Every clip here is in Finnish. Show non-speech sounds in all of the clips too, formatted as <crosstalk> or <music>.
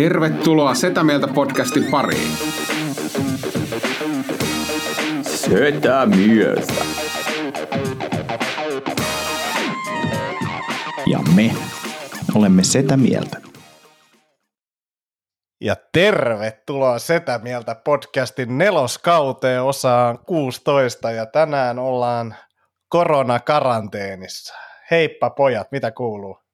Tervetuloa Setä Mieltä podcastin pariin. Setä Mieltä. Ja me olemme Setä Mieltä. Ja tervetuloa Setä Mieltä podcastin neloskauteen osaan 16 ja tänään ollaan koronakaranteenissa. Heippa pojat, mitä kuuluu?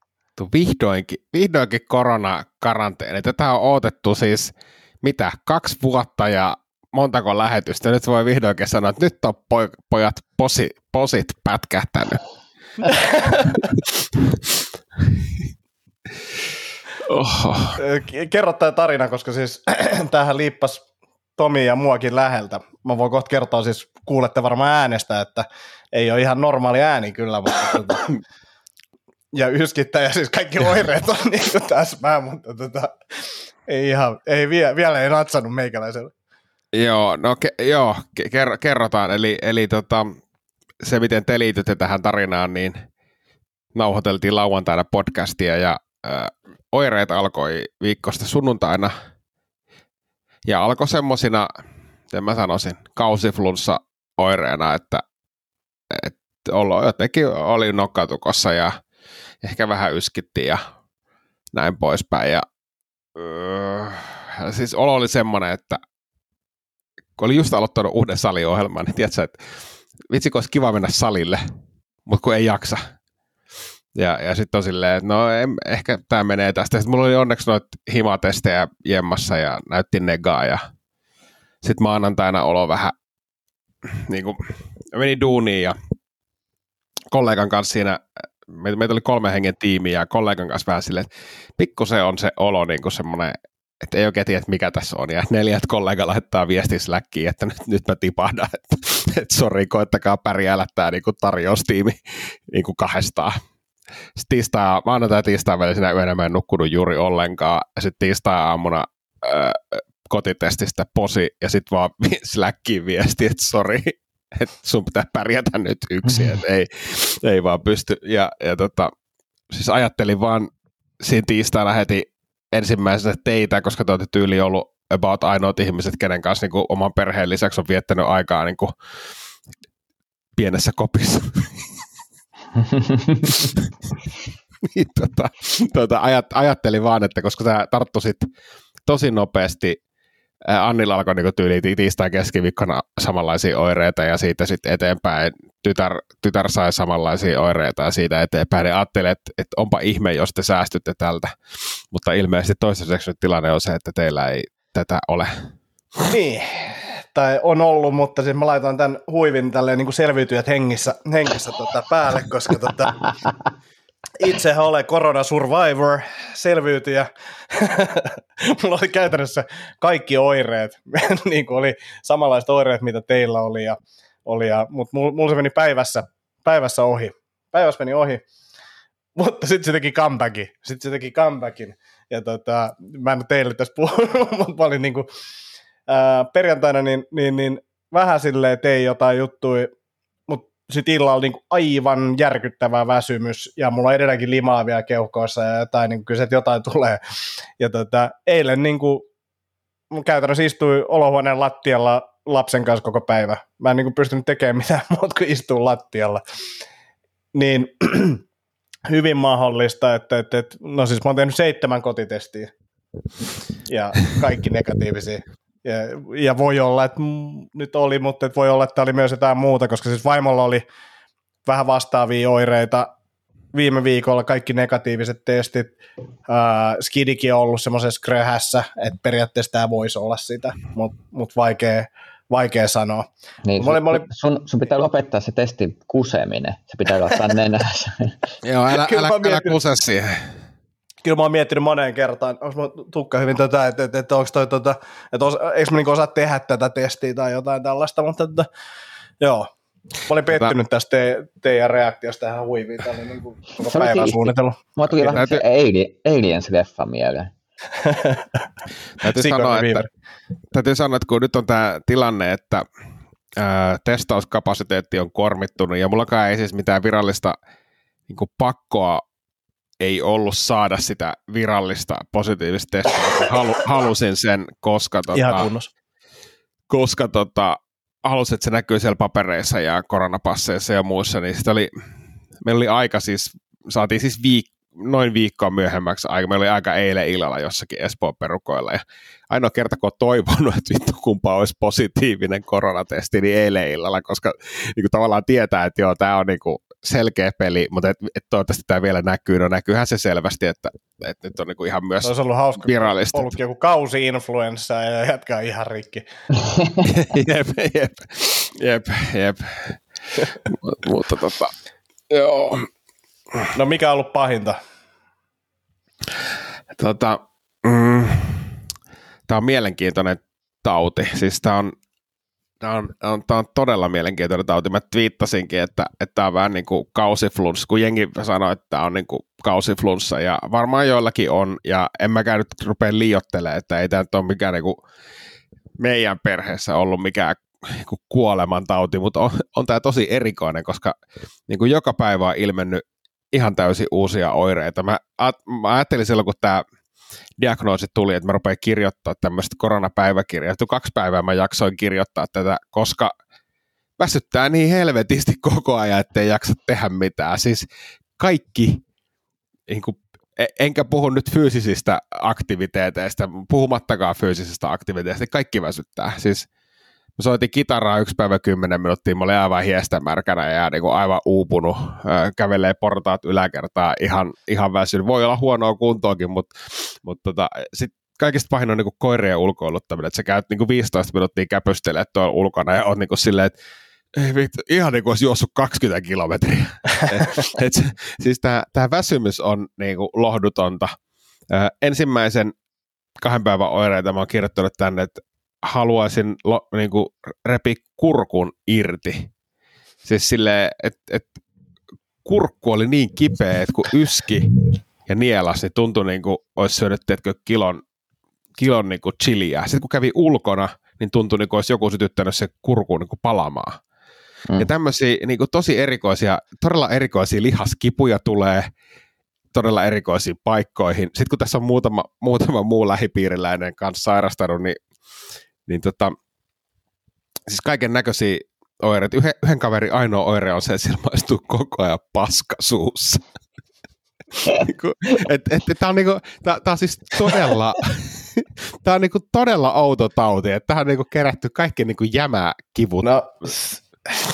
Vihdoinkin, vihdoinkin koronakaranteeni. Tätä on odotettu siis mitä, kaksi vuotta ja montako lähetystä. Nyt voi vihdoinkin sanoa, että nyt on pojat posi, posit pätkähtänyt. Oho. Kerro tämä tarina, koska siis <clears throat> tähän liippas Tomi ja muakin läheltä. Mä voin kohta kertoa, siis kuulette varmaan äänestä, että ei ole ihan normaali ääni kyllä, mutta <clears throat> ja yskittäjä, siis kaikki oireet on niin kuin täsmää, mutta tota, ei ihan, ei vie, vielä ei natsannut meikäläiselle. Joo, no ke, joo, ker, kerrotaan, eli, eli tota, se miten te liitytte tähän tarinaan, niin nauhoiteltiin lauantaina podcastia ja äh, oireet alkoi viikosta sunnuntaina. Ja alkoi semmosina, miten mä sanoisin, kausiflunssa oireena, että, että jotenkin oli nokkatukossa ja ehkä vähän yskittiin ja näin poispäin. Ja, öö, siis olo oli semmoinen, että kun oli just aloittanut uuden saliohjelman, niin tiedätkö, että vitsi, olisi kiva mennä salille, mutta kun ei jaksa. Ja, ja sitten on silleen, että no en, ehkä tämä menee tästä. Sitten mulla oli onneksi noita himatestejä jemmassa ja näytti negaa ja sitten maanantaina olo vähän, niin kuin, meni duuniin ja kollegan kanssa siinä meitä, meitä oli kolme hengen tiimi ja kollegan kanssa vähän silleen, että pikkusen on se olo niin kuin semmoinen, että ei oikein tiedä, mikä tässä on. Ja neljät kollega laittaa viestin Slackiin, että nyt, nyt mä tipahdan, että, että sori, koettakaa pärjäällä tämä niin kuin tarjoustiimi niin kuin kahdestaan. Sitten tiistai, maanantai tiistai välisenä yönä mä en nukkunut juuri ollenkaan. Ja sitten tiistai aamuna äh, kotitestistä posi ja sitten vaan Slackiin viesti, että sori, että sun pitää pärjätä nyt yksi, että ei, ei vaan pysty. Ja, ja tota, siis ajattelin vaan siinä tiistaina heti ensimmäisenä teitä, koska te olette tyyli ollut about ainoat ihmiset, kenen kanssa niin kuin, oman perheen lisäksi on viettänyt aikaa niin kuin, pienessä kopissa. <laughs> niin, tota, tota, ajat, ajattelin vaan, että koska sä tarttuisit tosi nopeasti Annilla alkoi niin tyyli tiistai keskiviikkona samanlaisia oireita ja siitä sitten eteenpäin tytär, tytär sai samanlaisia oireita ja siitä eteenpäin. Niin ajattelin, että, että onpa ihme, jos te säästytte tältä. Mutta ilmeisesti toistaiseksi nyt tilanne on se, että teillä ei tätä ole. Niin, tai on ollut, mutta siis mä laitan tämän huivin tälleen niin selviytyjät hengissä, hengissä tota päälle, koska tota, itse olen korona survivor, selviytyjä. <laughs> Mulla oli käytännössä kaikki oireet, <laughs> niin kuin oli samanlaiset oireet, mitä teillä oli, ja, oli ja, mutta mulla, se meni päivässä, päivässä ohi. Päivässä meni ohi, mutta sitten se teki comebackin. Sitten se teki comebackin. Ja tota, mä en teille tässä puhunut, <laughs> mutta olin niin kuin, ää, perjantaina niin, niin, niin vähän silleen tein jotain juttuja, sitten illalla niin aivan järkyttävä väsymys ja mulla on edelleenkin limaa vielä keuhkoissa ja jotain, niin kyllä jotain tulee. Ja tota, eilen niin kuin, käytännössä istui olohuoneen lattialla lapsen kanssa koko päivä. Mä en niin kuin pystynyt tekemään mitään <laughs> muuta kuin istua lattialla. Niin <clears throat> hyvin mahdollista, että, että, että no siis mä oon tehnyt seitsemän kotitestiä ja kaikki negatiivisia. Ja, ja voi olla, että nyt oli, mutta että voi olla, että oli myös jotain muuta, koska siis vaimolla oli vähän vastaavia oireita viime viikolla kaikki negatiiviset testit. Äh, Skidikin on ollut semmoisessa kröhässä, että periaatteessa tämä voisi olla sitä, mutta mut vaikea, vaikea sanoa. Niin, sun, oli... sun, sun, pitää lopettaa se testin kuseminen. Se pitää laittaa nenässä. Joo, älä, älä, älä kuse siihen kyllä mä oon miettinyt moneen kertaan, onko tukka hyvin tätä, että, että, että onko toi, tota, että os, eikö mä niinku osaa tehdä tätä testiä tai jotain tällaista, mutta että, joo. Mä olin pettynyt tästä te, teidän reaktiosta tähän huiviin, tämä oli niin kuin koko päivän suunnitellut. Mä tuli vähän se Aliens-leffa mieleen. <laughs> täytyy, sanoa, että, täytyy sanoa, että kun nyt on tämä tilanne, että ää, testauskapasiteetti on kormittunut ja mullakaan ei siis mitään virallista niin pakkoa ei ollut saada sitä virallista positiivista testiä. Halu, halusin sen, koska, tota, koska tota, halusin, että se näkyy siellä papereissa ja koronapasseissa ja muissa, niin sitä oli, meillä oli aika siis, saatiin siis viik- noin viikkoa myöhemmäksi aika, meillä oli aika eilen illalla jossakin Espoon perukoilla, ja ainoa kerta, kun on toivonut, että vittu kumpa olisi positiivinen koronatesti, niin eilen illalla, koska niin kuin tavallaan tietää, että joo, tämä on niin kuin selkeä peli, mutta et, et toivottavasti tämä vielä näkyy, no näkyyhän se selvästi, että, että nyt on niin kuin ihan myös olisi ollut hauska, virallista. ollut joku kausi-influenssa ja jatkaa ihan rikki. <laughs> jep, jep, jep, jep. Mut- mutta tota, joo, No mikä on ollut pahinta? tota, mm, tämä on mielenkiintoinen tauti. Siis tämä on, tämä on, on, tämä on todella mielenkiintoinen tauti. Mä twiittasinkin, että, että tämä on vähän niin kuin kausiflunssa, kun jengi sanoi, että tämä on niin kuin kausiflunssa, ja varmaan joillakin on, ja en mäkään nyt rupea liiottelemaan, että ei tämä nyt ole mikään niin kuin meidän perheessä ollut mikään niin kuolemantauti, mutta on, on tämä tosi erikoinen, koska niin kuin joka päivä on ilmennyt ihan täysin uusia oireita. Mä, mä ajattelin silloin, kun tämä diagnoosi tuli, että mä rupean kirjoittaa tämmöistä koronapäiväkirjaa. Kaksi päivää mä jaksoin kirjoittaa tätä, koska väsyttää niin helvetisti koko ajan, ettei jaksa tehdä mitään. Siis kaikki, niin kuin, e- enkä puhu nyt fyysisistä aktiviteeteista, puhumattakaan fyysisistä aktiviteeteista, kaikki väsyttää. Siis mä soitin kitaraa yksi päivä kymmenen minuuttia, mä olin aivan hiestämärkänä ja niin kuin aivan uupunut, kävelee portaat yläkertaa, ihan, ihan väsynyt. Voi olla huonoa kuntoakin, mutta, mutta tota, sit kaikista pahin on niin kuin koirien ulkoiluttaminen, että sä käyt niin kuin 15 minuuttia käpystelee tuolla ulkona ja on niin kuin silleen, että ei vittu, ihan niin kuin olisi juossut 20 kilometriä. <laughs> et, et, siis tämä väsymys on niin kuin lohdutonta. Ö, ensimmäisen kahden päivän oireita mä oon kirjoittanut tänne, että haluaisin lo, niin kuin repi kurkun irti. Siis silleen, että et kurkku oli niin kipeä, että kun yski ja nielas, niin tuntui niin kuin olisi syönyt teetkö, kilon, kilon niin kuin chiliä. Sitten kun kävi ulkona, niin tuntui niin kuin olisi joku sytyttänyt se kurkuun niin kuin palamaan. Mm. Ja tämmöisiä niin kuin tosi erikoisia, todella erikoisia lihaskipuja tulee todella erikoisiin paikkoihin. Sitten kun tässä on muutama, muutama muu lähipiiriläinen kanssa sairastanut, niin, niin tota, siis kaiken näköisiä oireita. Yhden, yhden kaverin ainoa oire on se, että sillä maistuu koko ajan paska suussa. <laughs> Niinku, tää, on niinku, on siis todella, <laughs> tää on niinku todella outo tauti, tähän on niinku kerätty kaikki niinku jämäkivut. No, s-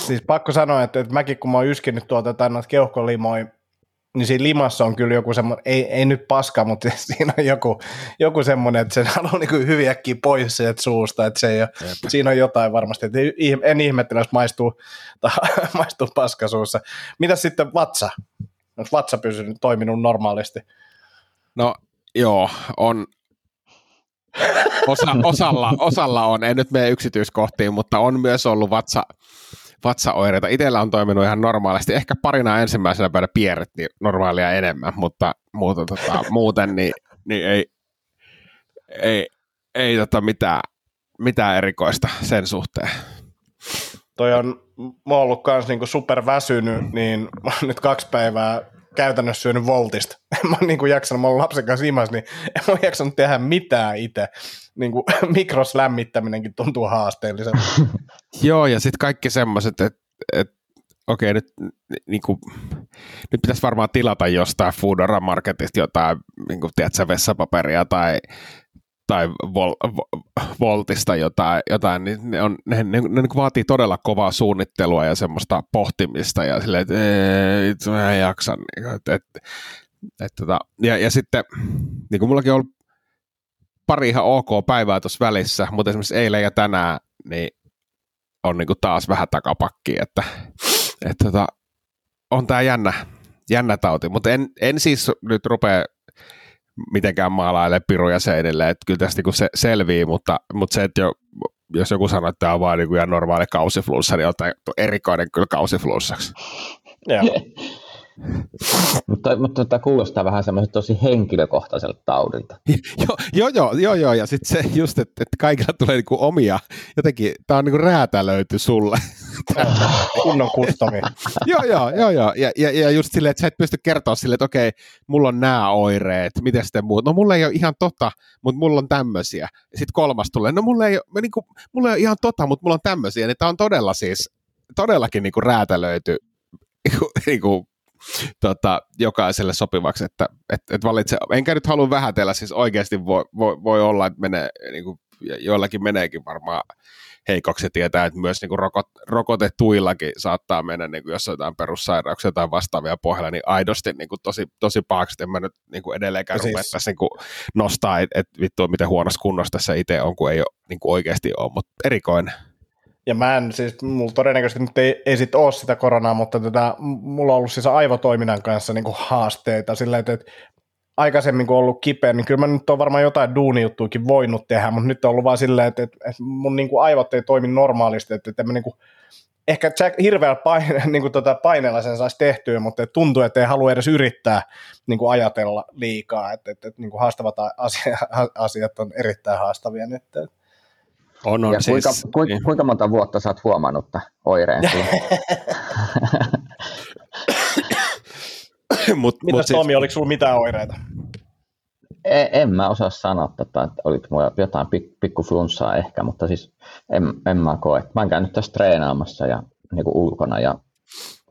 siis pakko sanoa, että, että mäkin kun mä oon yskinyt tuolta tai noita keuhkolimoja, niin siinä limassa on kyllä joku semmoinen, ei, ei nyt paska, mutta <laughs> siinä on joku, joku semmoinen, että sen haluaa niin hyvin äkkiä pois sieltä suusta, että se ei ole, siinä on jotain varmasti, että en ihmettele, jos maistuu, tai, <laughs> maistuu paska suussa. Mitäs sitten vatsa? Onko vatsa pysynyt, toiminut normaalisti? No joo, on. Osa, osalla, osalla on, ei nyt mene yksityiskohtiin, mutta on myös ollut vatsa, vatsaoireita. Itellä on toiminut ihan normaalisti. Ehkä parina ensimmäisenä päivänä pierretti normaalia enemmän, mutta, mutta tota, <laughs> muuten niin, niin ei, ei, ei tota mitään, mitään erikoista sen suhteen. toi on, mä oon ollut kans niinku super väsynyt, niin mä <laughs> oon nyt kaksi päivää käytännössä syönyt voltista. <laughs> mä oon niinku jaksanut, mä oon lapsen kanssa imas, niin <laughs> en mä jaksanut tehdä mitään itse. Niinku <laughs> mikroslämmittäminenkin tuntuu haasteelliselta. Joo, ja sitten kaikki semmoiset, että et, okei, nyt, niinku, nyt pitäisi varmaan tilata jostain Foodora Marketista jotain, niinku, tiedätkö, vessapaperia tai, tai vol, vo, Voltista jotain, jotain niin ne, on, ne, ne, ne, ne vaatii todella kovaa suunnittelua ja semmoista pohtimista ja silleen, että itse mä en jaksa. Niin, et, et, et, tota, ja, ja sitten, niin kuin mullakin on ollut pari ihan ok päivää tuossa välissä, mutta esimerkiksi eilen ja tänään, niin on niinku taas vähän takapakki, että, että tota, on tämä jännä, jännä tauti, mutta en, en siis nyt rupea mitenkään maalaile piruja seinille, että kyllä tästä niinku se selvii, mutta, mutta se, että jo, jos joku sanoo, että tämä on vaan ihan normaali kausiflunssa, niin on erikoinen kyllä kausiflunssaksi. Joo. <laughs> mutta, mutta tämä kuulostaa vähän semmoiselta tosi henkilökohtaiselta taudilta. <laughs> joo, joo, joo, joo, joo, ja sitten se just, että, että kaikilla tulee niinku omia, jotenkin, tämä on niinku räätälöity sulle. <laughs> Kunnon kustomi. <laughs> joo, joo, joo, joo. Ja, ja, ja just silleen, että sä et pysty kertoa silleen, että okei, mulla on nämä oireet, miten sitten muut. No mulla ei ole ihan tota, mutta mulla on tämmöisiä. Sitten kolmas tulee, no mulla ei ole, niin kuin, mulla ei ole ihan tota, mutta mulla on tämmöisiä. Niin tämä on todella siis, todellakin niin kuin räätälöity niin kuin, tota, jokaiselle sopivaksi, että et, et valitse, enkä nyt halua vähätellä, siis oikeasti voi, voi, voi olla, että menee, niin kuin, joillakin meneekin varmaan heikoksi tietää, että myös niin kuin rokot, rokotetuillakin saattaa mennä, niin kuin jos on jotain perussairauksia tai vastaavia pohjalla, niin aidosti niin kuin tosi, tosi pahaksi, että en mä nyt niin kuin edelleenkään siis... rupea tässä niin kuin nostaa, että et, vittu miten huonossa kunnossa tässä itse on, kun ei ole, niin kuin oikeasti ole, mutta erikoinen. Ja mä en siis, mulla todennäköisesti nyt ei, ei sit ole sitä koronaa, mutta tätä, mulla on ollut siis aivotoiminnan kanssa niin kuin haasteita sillä, että, että aikaisemmin kun ollut kipeä, niin kyllä mä nyt on varmaan jotain duunijuttuakin voinut tehdä, mutta nyt on ollut vaan silleen, että, että, että mun niin kuin aivot ei toimi normaalisti, että, että mä niin kuin, ehkä Jack hirveällä paine, <laughs> niin kuin tota paineella sen saisi tehtyä, mutta tuntuu, että ei halua edes yrittää niin kuin ajatella liikaa, että, että, että niin kuin haastavat <laughs> asiat on erittäin haastavia nyt. On, on. Ja siis, kuinka, niin. kuinka monta vuotta sä oot huomannut oireen <coughs> mut, Mitäs mut Tomi, siis... oliko sulla mitään oireita? En, en mä osaa sanoa, tota, että oliko mulla jotain pik, pikku flunssaa ehkä, mutta siis en, en mä koe. Mä oon käynyt tässä treenaamassa ja niin kuin ulkona ja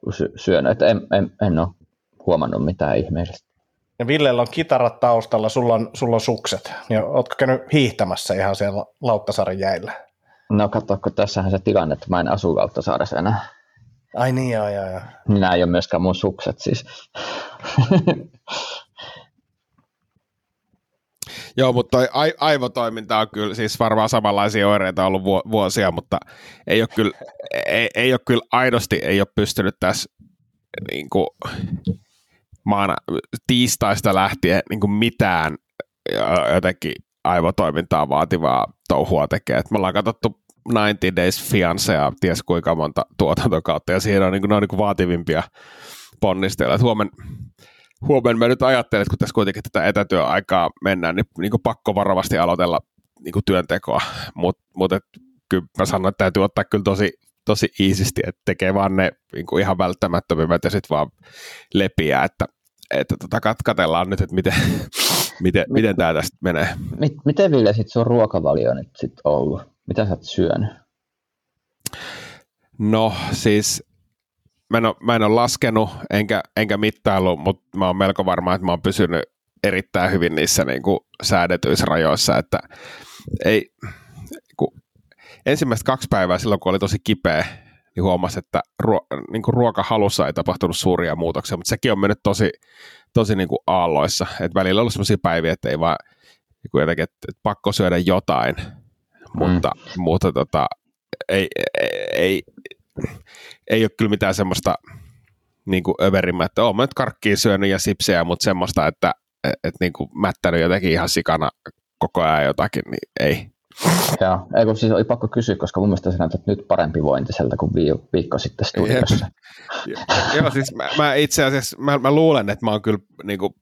sy, syönyt, että en, en, en ole huomannut mitään ihmeellistä. Ja Villellä on kitarat taustalla, sulla on, sulla on sukset. Ja ootko käynyt hiihtämässä ihan siellä Lauttasaaren jäillä? No katso, kun tässähän se tilanne, että mä en asu Lauttasaaressa enää. Ai niin, joo, joo, joo. Minä ei ole myöskään mun sukset siis. <laughs> Joo, mutta toi aivotoiminta on kyllä siis varmaan samanlaisia oireita ollut vuosia, mutta ei ole kyllä, ei, ei ole kyllä aidosti ei ole pystynyt tässä niin kuin, maana, tiistaista lähtien niin kuin mitään jotenkin aivotoimintaa vaativaa touhua tekee. me ollaan katsottu 90 Days Fiance ja ties kuinka monta tuotantokautta, ja siinä on, niin kuin, ne on niin kuin vaativimpia ponnisteilla. Huomen, huomen mä nyt ajattelen, että kun tässä kuitenkin tätä etätyöaikaa mennään, niin, niin kuin pakko varovasti aloitella niin kuin työntekoa, mutta mut, kyllä mä sanon, että täytyy ottaa kyllä tosi, tosi iisisti, että tekee vaan ne niin kuin ihan välttämättömimmät ja sitten vaan lepiää, että, että tota, katsellaan nyt, että miten, <laughs> miten, miten tämä tästä menee. Miten Ville sitten sun ruokavalio nyt sitten ollut? Mitä sä oot syönyt? No siis mä en ole, mä en ole laskenut enkä, enkä mittailu, mutta mä oon melko varma, että mä oon pysynyt erittäin hyvin niissä niin kuin säädetyissä rajoissa, että ei, ensimmäistä kaksi päivää silloin, kun oli tosi kipeä, niin huomasi, että ruo, niin kuin ruokahalussa ei tapahtunut suuria muutoksia, mutta sekin on mennyt tosi, tosi niin kuin aalloissa, että välillä on ollut sellaisia päiviä, että ei vaan niin jotenkin, että, että pakko syödä jotain, mutta, mm. mutta tota, ei, ei, ei, ei ole kyllä mitään semmoista niin kuin överimmä, että olen nyt karkkiin syönyt ja sipsejä, mutta semmoista, että et, et, niin kuin mättänyt jotenkin ihan sikana koko ajan jotakin, niin ei. Joo, ei kun siis oli pakko kysyä, koska mun mielestä sä näytät nyt parempi vointiselta kuin viikko sitten studiossa. Joo, siis mä, mä itse asiassa, mä, mä luulen, että mä oon kyllä niin kuin,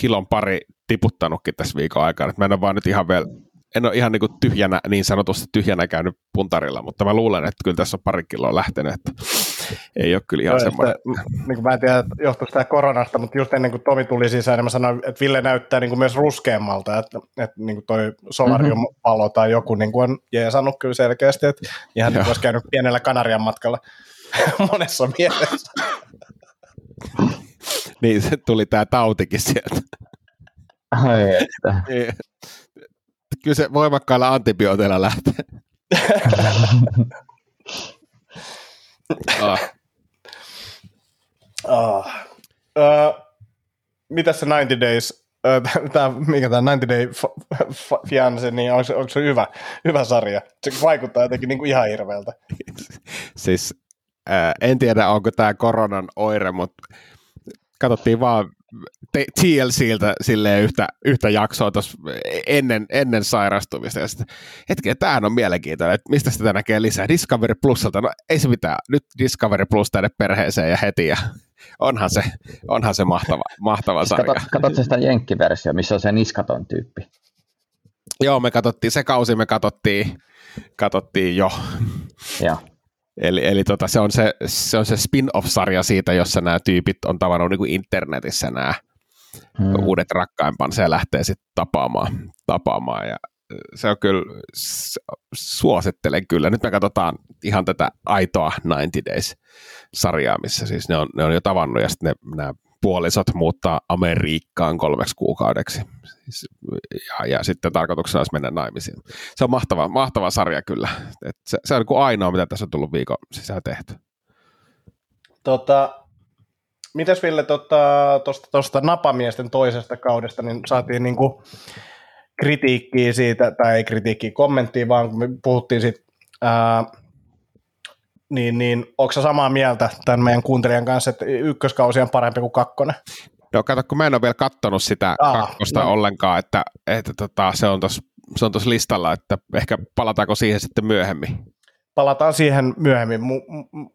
kilon pari tiputtanutkin tässä viikon aikana, mä en ole vaan nyt ihan vielä en ole ihan niin, kuin tyhjänä, niin sanotusti tyhjänä käynyt puntarilla, mutta mä luulen, että kyllä tässä on pari kiloa lähtenyt, että ei ole kyllä ihan semmoinen. Niin kuin mä en tiedä, johtuiko tämä koronasta, mutta just ennen kuin Tomi tuli sisään, niin mä sanoin, että Ville näyttää niin kuin myös ruskeammalta, että, että niin kuin toi solariumpalo mm-hmm. tai joku niin kuin on jeesannut kyllä selkeästi, että ihan niin olisi käynyt pienellä Kanarian matkalla <laughs> monessa mielessä. niin, se tuli tämä tautikin sieltä. Ai että. Niin kyllä se voimakkailla antibiooteilla lähtee. <laughs> ah. Ah. Uh, mitä se 90 Days, uh, tää, mikä tämä 90 Day Fiance, niin onko, onko se hyvä, hyvä sarja? Se vaikuttaa jotenkin niin kuin ihan hirveältä. siis äh, en tiedä, onko tämä koronan oire, mutta katsottiin vaan TLCltä silleen yhtä, yhtä jaksoa ennen, ennen sairastumista. Ja sitten, hetki, tämähän on mielenkiintoinen, että mistä sitä näkee lisää. Discovery Plusalta, no ei se mitään, nyt Discovery Plus tänne perheeseen ja heti. Ja onhan se, onhan se mahtava, mahtava sarja. Kato, katsotko sitä jenkkiversio, missä on se niskaton tyyppi? Joo, me katsottiin, se kausi me katsottiin, katsottiin jo. Joo. Eli, eli tota, se on se, se, on se spin-off-sarja siitä, jossa nämä tyypit on tavannut niin kuin internetissä nämä hmm. uudet rakkaimpansa ja lähtee sitten tapaamaan, tapaamaan. Ja se on kyllä, suosittelen kyllä. Nyt me katsotaan ihan tätä aitoa 90 Days-sarjaa, missä siis ne on, ne on jo tavannut ja sitten nämä puolisot muuttaa Amerikkaan kolmeksi kuukaudeksi. Siis, ja, ja sitten tarkoituksena olisi mennä naimisiin. Se on mahtava, mahtava sarja kyllä. Et se, se on niin kuin ainoa, mitä tässä on tullut viikon sisään tehty. Tota, mitäs Ville tuosta tota, tosta napamiesten toisesta kaudesta, niin saatiin niin kuin kritiikkiä siitä, tai ei kritiikkiä, kommenttia, vaan kun me puhuttiin siitä, ää, niin, niin onko samaa mieltä tämän meidän kuuntelijan kanssa, että ykköskausi on parempi kuin kakkonen? No kato, kun mä en ole vielä katsonut sitä Aa, kakkosta no. ollenkaan, että, että tota, se on tuossa se on tuossa listalla, että ehkä palataanko siihen sitten myöhemmin palataan siihen myöhemmin.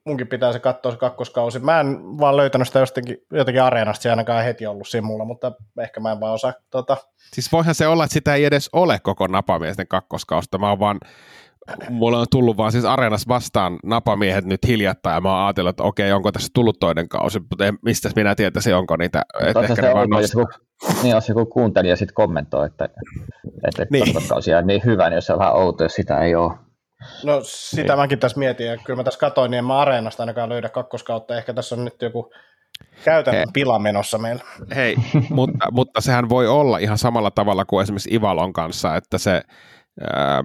munkin pitää se katsoa se kakkoskausi. Mä en vaan löytänyt sitä jostakin, jotenkin areenasta, se ainakaan heti ollut simulla, mutta ehkä mä en vaan osaa. Tota... Siis voihan se olla, että sitä ei edes ole koko napamiesten kakkoskausta. Mä oon vaan, mulla on tullut vaan siis areenassa vastaan napamiehet nyt hiljattain, ja mä oon ajatellut, että okei, onko tässä tullut toinen kausi, mutta mistä minä tietäisin, onko niitä. Että ehkä se on, jos joku, niin, jos joku kuuntelija sitten kommentoi, että, että niin. kakkoskausi on niin hyvä, niin jos se on vähän outo, jos sitä ei ole. No sitä mäkin tässä mietin, ja kyllä mä tässä katoin, niin en mä areenasta ainakaan löydä kakkoskautta. Ehkä tässä on nyt joku käytännön pila menossa meillä. Hei, mutta, mutta sehän voi olla ihan samalla tavalla kuin esimerkiksi Ivalon kanssa, että se ää,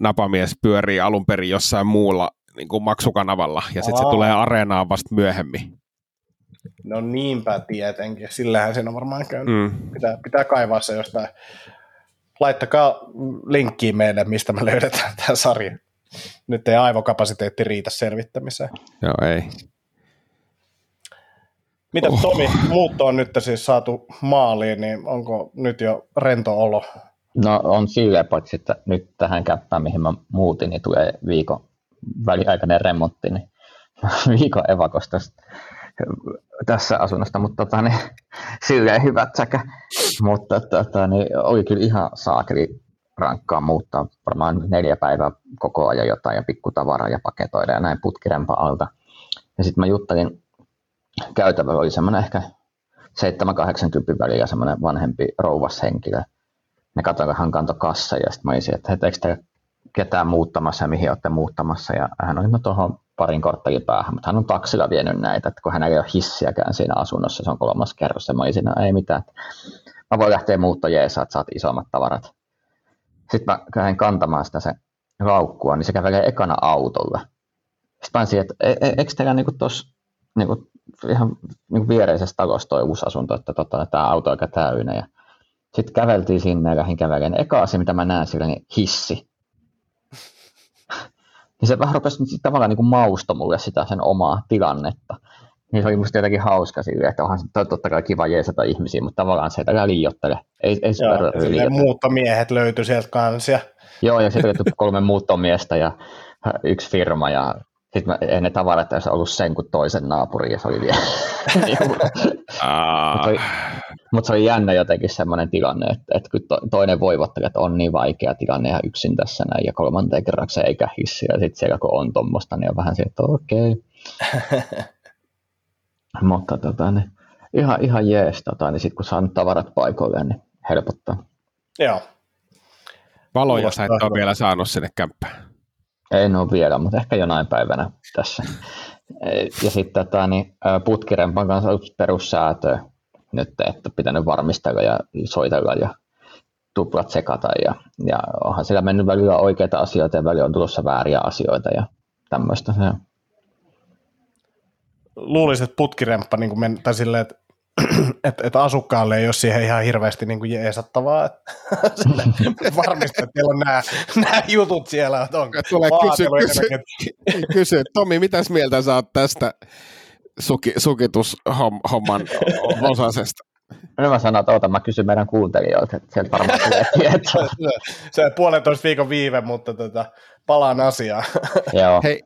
napamies pyörii alun perin jossain muulla niin kuin maksukanavalla, ja sitten se tulee areenaan vasta myöhemmin. No niinpä tietenkin, sillähän siinä on varmaan käynyt. Mm. Pitää, pitää kaivaa se jostain. Laittakaa linkkiin meille, mistä me löydetään tämä sarja. Nyt ei aivokapasiteetti riitä selvittämiseen. Joo, ei. Mitä oh. Tomi, muutto on nyt siis saatu maaliin, niin onko nyt jo rento olo? No on silleen, paitsi että nyt tähän käppään, mihin mä muutin, niin tulee viikon väliaikainen remontti, niin <laughs> viikon evakosta tässä asunnosta, mutta tota, niin, silleen hyvät säkä. Mutta tota, niin, oli kyllä ihan saakeli rankkaa muuttaa varmaan neljä päivää koko ajan jotain ja pikkutavaraa ja paketoida ja näin putkirempa alta. Ja sitten mä juttelin, käytävällä oli semmoinen ehkä 7-80 väliä semmoinen vanhempi rouvas henkilö. Ne katsoivat, hän kantoi kassa ja sitten mä olisin, että eikö te ketään muuttamassa ja mihin olette muuttamassa. Ja hän oli no tuohon parin korttelin päähän, mutta hän on taksilla vienyt näitä, että kun hän ei ole hissiäkään siinä asunnossa, se on kolmas kerros. Ja mä olisin, no ei mitään, mä voin lähteä muutto jeesaa, että saat isommat tavarat. Sitten mä käyn kantamaan sitä se laukkua, niin se kävelee ekana autolla. Sitten mä olisin, että e, e, eikö teillä niinku tuossa niinku, ihan niinku viereisessä talossa toi uusi asunto, että tota, tämä auto on aika täynnä. Ja sitten käveltiin sinne ja lähdin kävelemään. Eka asia, mitä mä näen sillä, niin hissi. <laughs> niin se vähän rupesi tavallaan niin mausto mulle sitä sen omaa tilannetta. Niin se oli musta jotenkin hauska sille, että onhan se totta kai kiva jeesata ihmisiä, mutta tavallaan se ei liioittele. Ei, ei Joo, muuttomiehet löytyi sieltä kanssa. Joo, ja sitten kolme muuttomiestä ja yksi firma ja sitten mä, ei ne tavarat olisi ollut sen kuin toisen naapurin, ja se oli vielä. <laughs> <laughs> se oli, mutta se oli jännä jotenkin semmoinen tilanne, että, että kun to, toinen voivotteli, että on niin vaikea tilanne ja yksin tässä näin, ja kolmanteen kerraksi eikä hissi, ja sitten siellä kun on tuommoista, niin on vähän se, että okei. Okay. <laughs> Mutta tota, niin, ihan, ihan jees, tota, niin sitten kun saa tavarat paikoille, niin helpottaa. Joo. Valoja sä et ole vielä saanut sinne kämppään. En ole vielä, mutta ehkä jonain päivänä tässä. <laughs> Ja sitten tota, niin, putkirempan kanssa perussäätö nyt, että pitänyt varmistella ja soitella ja tuplat sekata. Ja, ja onhan sillä mennyt välillä oikeita asioita ja välillä on tulossa vääriä asioita ja tämmöistä. Luulisin, että putkiremppa niin kuin men, tai silleen, että <clears throat> että et asukkaalle ei ole siihen ihan hirveästi niin kuin jeesattavaa. Että <laughs> varmistaa, että teillä on nämä, nämä jutut siellä. Että on Tulee kysy, kysy, kysy, Tomi, mitäs mieltä sä oot tästä suki, sukitushomman <laughs> osasesta? No mä sanon, että oota, mä kysyn meidän kuuntelijoilta, että sieltä varmaan tulee tietoa. <laughs> se on puolentoista viikon viive, mutta tota, palaan asiaan. <laughs> Joo. Hei,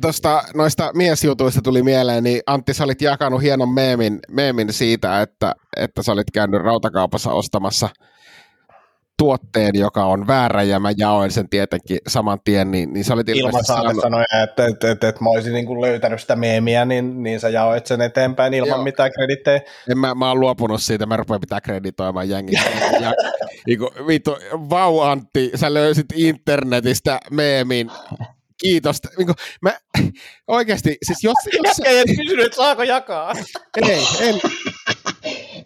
Tuosta noista miesjutuista tuli mieleen, niin Antti, sä olit jakanut hienon meemin, meemin siitä, että, että sä olit käynyt rautakaupassa ostamassa – tuotteen, joka on väärä, ja mä jaoin sen tietenkin saman tien, niin, niin sä olit ilmeisesti sanonut... sanoja, että, että, että, että mä olisin niin kuin löytänyt sitä meemiä, niin, niin sä jaoit sen eteenpäin ilman Joo. mitään kredittejä. En mä, mä oon luopunut siitä, mä rupean pitää kreditoimaan jengiä. <laughs> ja, niin kuin, vittu, vau Antti, sä löysit internetistä meemin, kiitos. Niin kuin, mä, oikeasti, siis jos... jos... Jätkä ei kysynyt, että saako jakaa. ei, en,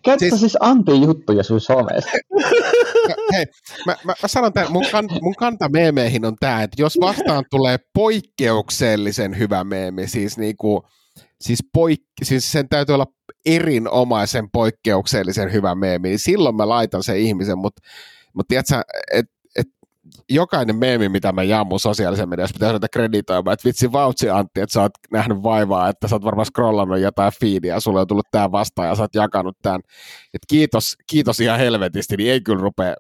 Käyttä siis, siis anti-juttuja sun somessa. Hei, mä, mä, mä sanon tämän, mun, kan, mun kanta meemeihin on tämä, että jos vastaan tulee poikkeuksellisen hyvä meemi, siis niinku, siis, poik, siis sen täytyy olla erinomaisen poikkeuksellisen hyvä meemi, niin silloin mä laitan sen ihmisen, mutta mut tiedätkö, että jokainen meemi, mitä mä jaan mun sosiaalisen mediassa, pitää sanoa kreditoimaan, että vitsi vautsi Antti, että sä oot nähnyt vaivaa, että sä oot varmaan scrollannut jotain feedia, ja sulle on tullut tää vastaan, ja sä oot jakanut tämän. Et kiitos, kiitos ihan helvetisti, niin ei kyllä rupea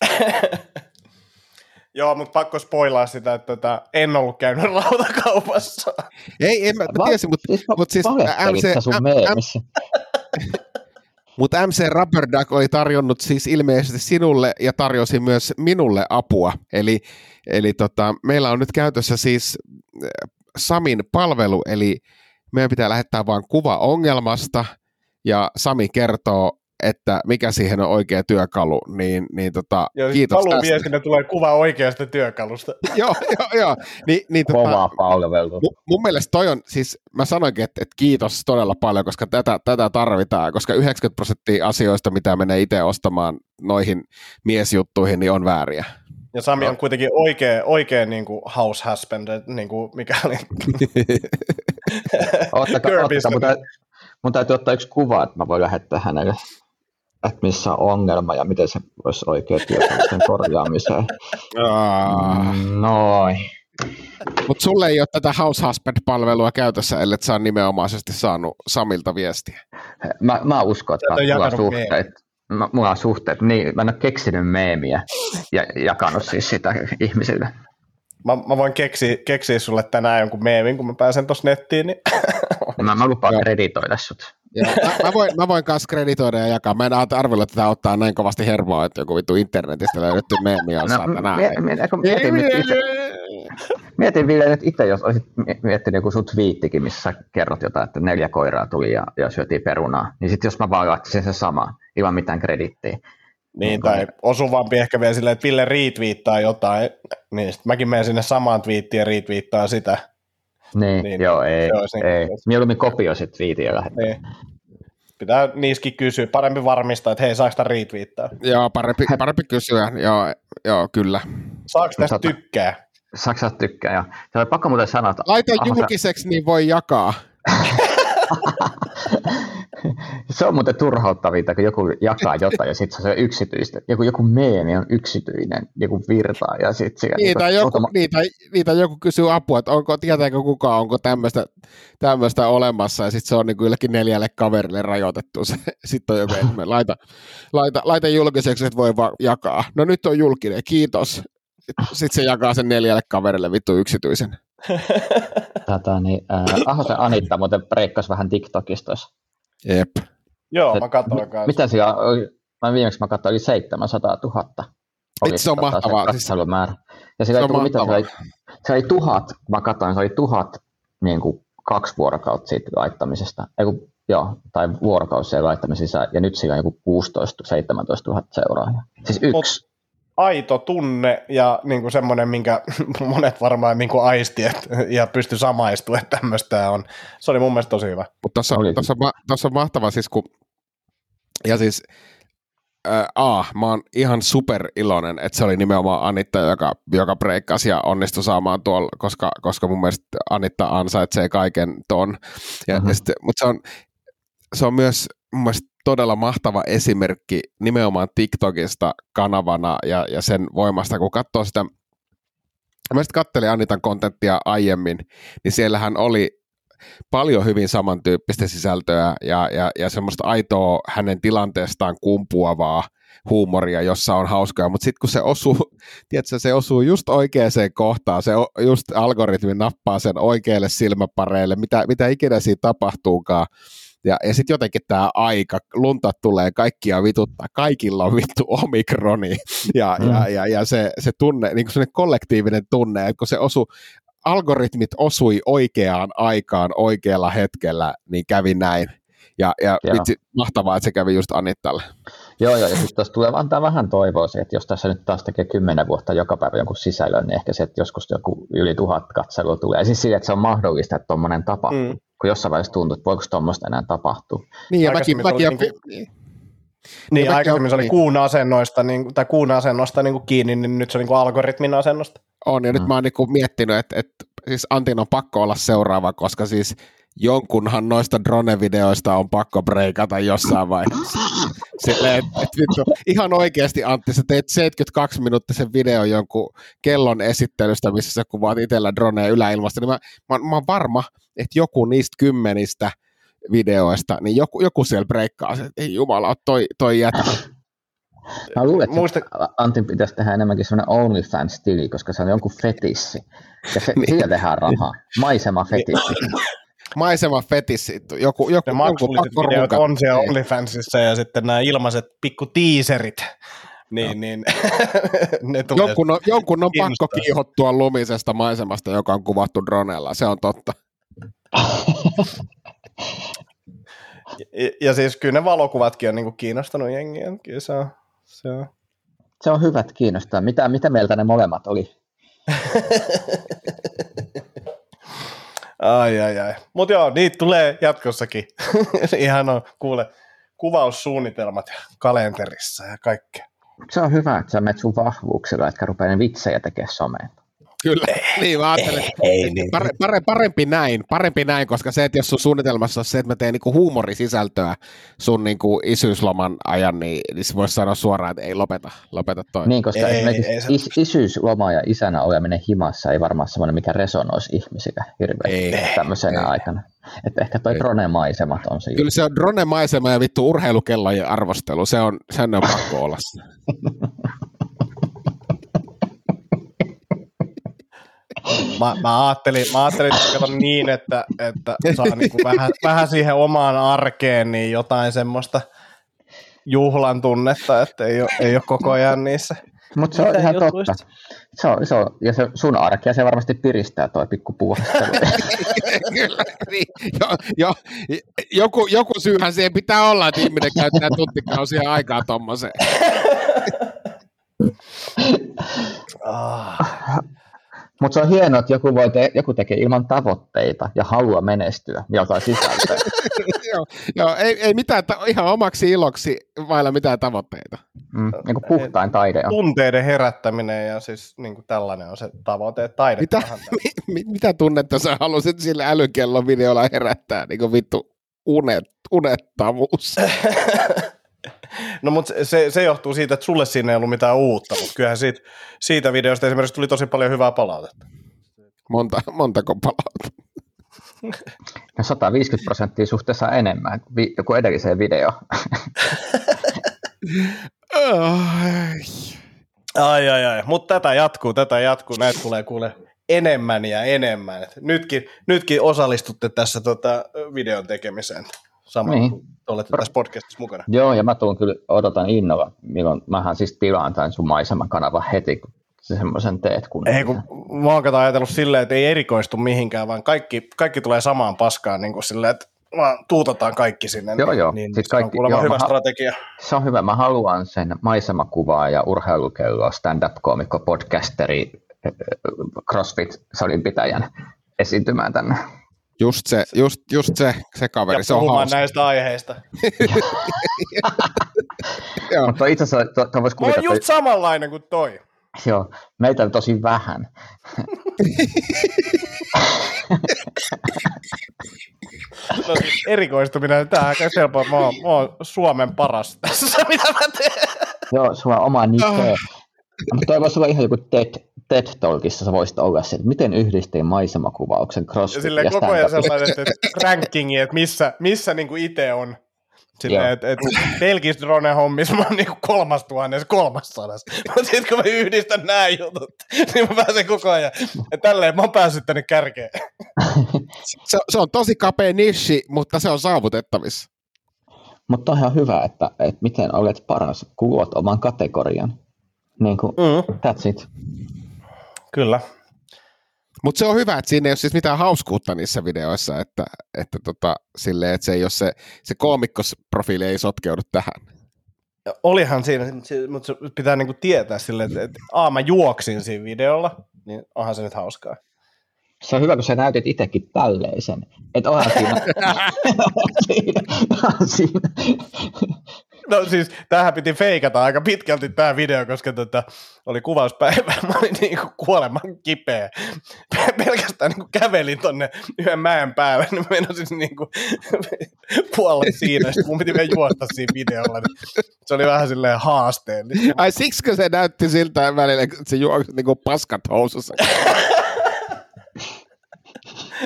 <laughs> Joo, mutta pakko spoilaa sitä, että tota, en ollut käynyt <laughs> rautakaupassa. Ei, en mä, mä tiesin, mutta siis, mut siis MC, sun <laughs> Mutta MC Rubber Duck oli tarjonnut siis ilmeisesti sinulle ja tarjosi myös minulle apua. Eli, eli tota, meillä on nyt käytössä siis äh, Samin palvelu, eli meidän pitää lähettää vain kuva ongelmasta, ja Sami kertoo että mikä siihen on oikea työkalu, niin, niin tota, joo, kiitos tästä. tulee kuva oikeasta työkalusta. <laughs> joo, joo, joo. Ni, niin, tota, Kova palvelu. Mun, mun mielestä toi on, siis mä sanoinkin, että, että kiitos todella paljon, koska tätä, tätä tarvitaan, koska 90 prosenttia asioista, mitä menee itse ostamaan noihin miesjuttuihin, niin on vääriä. Ja Sami on kuitenkin oikea, oikea niin kuin house husband, niin kuin mikä oli. <laughs> ottakaa, ottakaa, mutta mun täytyy ottaa yksi kuva, että mä voin lähettää hänelle että missä on ongelma ja miten se voisi oikein työkalu sen korjaamiseen. Noin. Mutta sulle ei ole tätä House Husband-palvelua käytössä, ellei sä nimenomaisesti saanut Samilta viestiä. Mä, mä uskon, että mulla on suhteet. Mä, mulla on suhteet. Niin, mä en ole keksinyt meemiä ja jakanut siis sitä ihmisille. Mä, mä voin keksiä, keksiä sulle tänään jonkun meemin, kun mä pääsen tuossa nettiin. Niin... mä, mä lupaan kreditoida sut. Ja, mä, mä, voin, mä voin kanssa kreditoida ja jakaa. Mä en arvella, että tämä ottaa näin kovasti hermoa, että joku vittu internetistä löydetty meemi on no, saatana. Mietin, mietin, mietin vielä, että itse jos olisit miettinyt joku sun twiittikin, missä kerrot jotain, että neljä koiraa tuli ja, ja syötiin perunaa, niin sitten jos mä vaan laittaisin se sama, ilman mitään kredittiä. Niin, tai osuvampi ehkä vielä silleen, että Ville retweettaa jotain, niin sitten mäkin menen sinne samaan twiittiin ja retweettaa sitä. Niin, niin joo, ei, ei. Niin, Mieluummin kopioisit twiitin ja Niin. Pitää niiskin kysyä. Parempi varmistaa, että hei, saako sitä retweettaa? Joo, parempi, parempi kysyä. Joo, joo, kyllä. Saako tästä tota, tykkää? Saako tästä tykkää, joo. Se on pakko muuten sanoa, että... Laita julkiseksi, niin voi jakaa. <laughs> se on muuten turhauttavinta, kun joku jakaa <laughs> jotain ja sitten se on yksityistä. Joku, joku meemi on yksityinen, joku virtaa ja sitten siellä... Niitä, niin joku, otama... niitä, niitä joku kysyy apua, että onko, tietääkö kukaan, onko tämmöistä, olemassa ja sitten se on niin kuin neljälle kaverille rajoitettu. <laughs> sitten on joku, että laita, laita, laita julkiseksi, että voi vaan jakaa. No nyt on julkinen, kiitos. Sitten se jakaa sen neljälle kaverille vittu yksityisen. <laughs> Tätä, niin, äh, Ahosen Anitta muuten breikkasi vähän TikTokista. Jep. Joo, mä katsoin kanssa. Mitä siellä oli? Mä viimeksi mä katsoin, oli 700 000. Oli se on tota, mahtavaa. Se siis... määrä. Ja siellä se ei mitä, se oli, se oli tuhat, mä katsoin, se oli tuhat niin kuin kaksi vuorokautta siitä laittamisesta. Ei, kun, joo, tai vuorokausi siellä laittamisessa, ja nyt sillä on joku 16-17 000 seuraajaa. Siis yksi. Mut, aito tunne ja niin kuin semmoinen, minkä <laughs> monet varmaan niin kuin aisti et, ja pysty samaistumaan, että tämmöistä on. Se oli mun mielestä tosi hyvä. Mutta tuossa, tuossa, tuossa on mahtava siis, kun ja siis äh, A, mä oon ihan super iloinen, että se oli nimenomaan Anitta, joka, joka breikkasi ja onnistui saamaan tuolla, koska, koska mun mielestä Anitta ansaitsee kaiken ton. Ja, mm-hmm. ja sit, mutta se on, se on myös mun mielestä todella mahtava esimerkki nimenomaan TikTokista kanavana ja, ja sen voimasta, kun katsoo sitä, mä sitten kattelin Anitan kontenttia aiemmin, niin siellähän oli paljon hyvin samantyyppistä sisältöä ja, ja, ja semmoista aitoa hänen tilanteestaan kumpuavaa huumoria, jossa on hauskaa, mutta sitten kun se osuu, <laughs> tiedätkö, se osuu just oikeaan kohtaan, se just algoritmi nappaa sen oikealle silmäpareille, mitä, mitä ikinä siinä tapahtuukaan, ja, ja sitten jotenkin tämä aika, lunta tulee, kaikkia vituttaa, kaikilla on vittu omikroni. <laughs> Ja, mm. ja, ja, ja se, se tunne, niin kuin kollektiivinen tunne, että kun se osuu, algoritmit osui oikeaan aikaan oikealla hetkellä, niin kävi näin. Ja, ja vitsi, mahtavaa, että se kävi just Anittalle. Joo, joo, ja sitten tuossa tulee antaa vähän toivoa se, että jos tässä nyt taas tekee kymmenen vuotta joka päivä jonkun sisällön, niin ehkä se, että joskus joku yli tuhat katselua tulee. Ja siis siitä, että se on mahdollista, että tuommoinen tapahtuu. Mm. Kun jossain vaiheessa tuntuu, että voiko tuommoista enää tapahtua. Niin, ja mäkin, mäkin, mäkin, niin. Niin, aikaisemmin se oli kuun asennoista, niin, tai kuun asennosta niin kuin kiinni, niin nyt se on niin kuin algoritmin asennosta. On, ja mm. nyt mä oon niin kuin miettinyt, että, että siis Antin on pakko olla seuraava, koska siis jonkunhan noista drone-videoista on pakko breikata jossain vaiheessa. Silleen, et, et vittu, ihan oikeasti Antti, sä teet 72 minuuttisen video jonkun kellon esittelystä, missä sä kuvaat itsellä dronea yläilmasta, niin mä, mä, mä oon varma, että joku niistä kymmenistä videoista, niin joku, joku siellä breikkaa, että ei jumala, toi, toi jätä. Mä luulen, että Muista... Antin pitäisi tehdä enemmänkin sellainen OnlyFans-tili, koska se on jonkun fetissi. Ja se, niin. sillä tehdään rahaa. Maisema fetissi maisema fetissi. Joku, joku, ne joku videot on siellä. OnlyFansissa ja sitten nämä ilmaiset pikku tiiserit. Niin, no. niin, <laughs> ne jonkun, on, jonkun on pakko kiihottua lumisesta maisemasta, joka on kuvattu dronella, se on totta. <laughs> ja, ja siis kyllä ne valokuvatkin on niinku kiinnostanut jengiä. Kyllä se on, se on. Se on hyvät kiinnostaa. Mitä, mitä mieltä ne molemmat oli? <laughs> Ai, ai, ai. Mutta joo, niitä tulee jatkossakin. <laughs> Ihan on, kuule, kuvaussuunnitelmat kalenterissa ja kaikkea. Se on hyvä, että sä menet sun vahvuuksilla, etkä rupea vitsejä tekemään someen. Kyllä, niin mä ajattelen, ei, ei, niin. pare, pare, parempi näin, parempi näin, koska se, että jos sun suunnitelmassa on se, että mä teen niinku huumorisisältöä sun niinku isyysloman ajan, niin, niin se voisi sanoa suoraan, että ei lopeta, lopeta toi. Niin, koska ei, esimerkiksi ei, is, isyysloma ja isänä oleminen himassa ei varmaan semmoinen, mikä resonoisi ihmisillä hirveästi ei, tämmöisenä ei. aikana. Että ehkä toi drone-maisemat on se Kyllä se on drone-maisema ja vittu urheilukellojen arvostelu, se on, sen on pakko olla. <laughs> mä, mä, ajattelin, mä ajattelin että niin, että, että saa niinku vähän, vähän siihen omaan arkeen niin jotain semmoista juhlan tunnetta, että ei ole, ei ole koko ajan niissä. Mutta se on ihan jutuista? totta. Se on, se on, ja se sun arkia se varmasti piristää toi pikku puuhastelu. <laughs> Kyllä, niin, jo, jo, joku, joku syyhän siihen pitää olla, että ihminen käyttää tuntikausia aikaa tuommoiseen. ah. Mutta se on hienoa, että joku, voi te- joku tekee ilman tavoitteita ja halua menestyä jotain sisältöä. <laughs> joo, joo ei, ei mitään, ta- ihan omaksi iloksi vailla mitään tavoitteita. Mm, niin kuin puhtain taide on. Tunteiden herättäminen ja siis niin kuin tällainen on se tavoite, taide. Mitä, <laughs> mi, mitä tunnetta sä halusit sille älykellon videolla herättää, niin kuin vittu unet, unettavuus? <laughs> No mutta se, se johtuu siitä, että sulle siinä ei ollut mitään uutta, mutta kyllähän siitä, siitä videosta esimerkiksi tuli tosi paljon hyvää palautetta. Monta, montako palautetta? No 150 prosenttia suhteessa enemmän kuin edelliseen video. ai ai ai, mutta tätä jatkuu, tätä jatkuu, näitä tulee kuule enemmän ja enemmän. Et nytkin, nytkin osallistutte tässä tota, videon tekemiseen samalla niin. kun olette tässä podcastissa mukana. Joo, ja mä tuun kyllä, odotan innolla, milloin mähän siis tilaan tämän sun maisemakanavan heti, kun semmoisen teet. Kun... Ei, kun mä oon ajatellut silleen, että ei erikoistu mihinkään, vaan kaikki, kaikki tulee samaan paskaan niin kuin silleen, että vaan tuutetaan kaikki sinne. Joo, joo. Niin, Sitten kaikki, se on joo, hyvä mä, strategia. Se on hyvä. Mä haluan sen maisemakuvaa ja urheilukello, stand-up-koomikko, podcasteri, CrossFit-salin pitäjän esiintymään tänne. Just se, just, just se, se kaveri, ja se on hauska. näistä aiheista. <laughs> Joo. Mutta itse asiassa to, to voisi kuvitella, just samanlainen kuin toi. Joo, meitä on tosi vähän. no, siis erikoistuminen, tämä on aika helppoa. Mä oon, mä oon Suomen paras tässä, <laughs> mitä mä teen. Joo, sulla on oma nike. Mutta toi voisi olla ihan joku TED TED Talkissa sä voisit olla se, että miten yhdistiin maisemakuvauksen Ja CrossFit silleen ja koko ajan sellainen, että rankingi, että missä, missä niinku itse on. Silleen, että et pelkistä drone hommissa mä oon niinku kolmas tuhannes, kolmas sadas. Mutta sitten kun mä yhdistän nämä jutut, niin mä pääsen koko ajan. Ja tälleen mä oon päässyt tänne kärkeen. <laughs> Se, se on tosi kapea nishi, mutta se on saavutettavissa. Mutta on ihan hyvä, että, että miten olet paras, kuuluat oman kategorian. Niin kuin, Mm. that's it. Kyllä. Mutta se on hyvä, että siinä ei ole siis mitään hauskuutta niissä videoissa, että, että, tota, silleen, että se ei ole se, se koomikkosprofiili ei sotkeudu tähän. Olihan siinä, mutta pitää niinku tietää silleen, että, että A, mä juoksin siinä videolla, niin onhan se nyt hauskaa. Se on hyvä, kun sä näytit itsekin tälleisen. Että onhan siinä, <laughs> <laughs> siinä, onhan siinä. No siis tähän piti feikata aika pitkälti tämä video, koska tota, oli kuvauspäivä, <laughs> mä olin niinku kuoleman kipeä. Pelkästään niinku kävelin tonne yhden mäen päälle, niin menisin niinku <laughs> kuolla siinä, sitten mun piti vielä juosta siinä videolla, niin se oli vähän silleen haasteellista. Ai siksikö se näytti siltä välillä, että se juoksi niinku paskat housussa?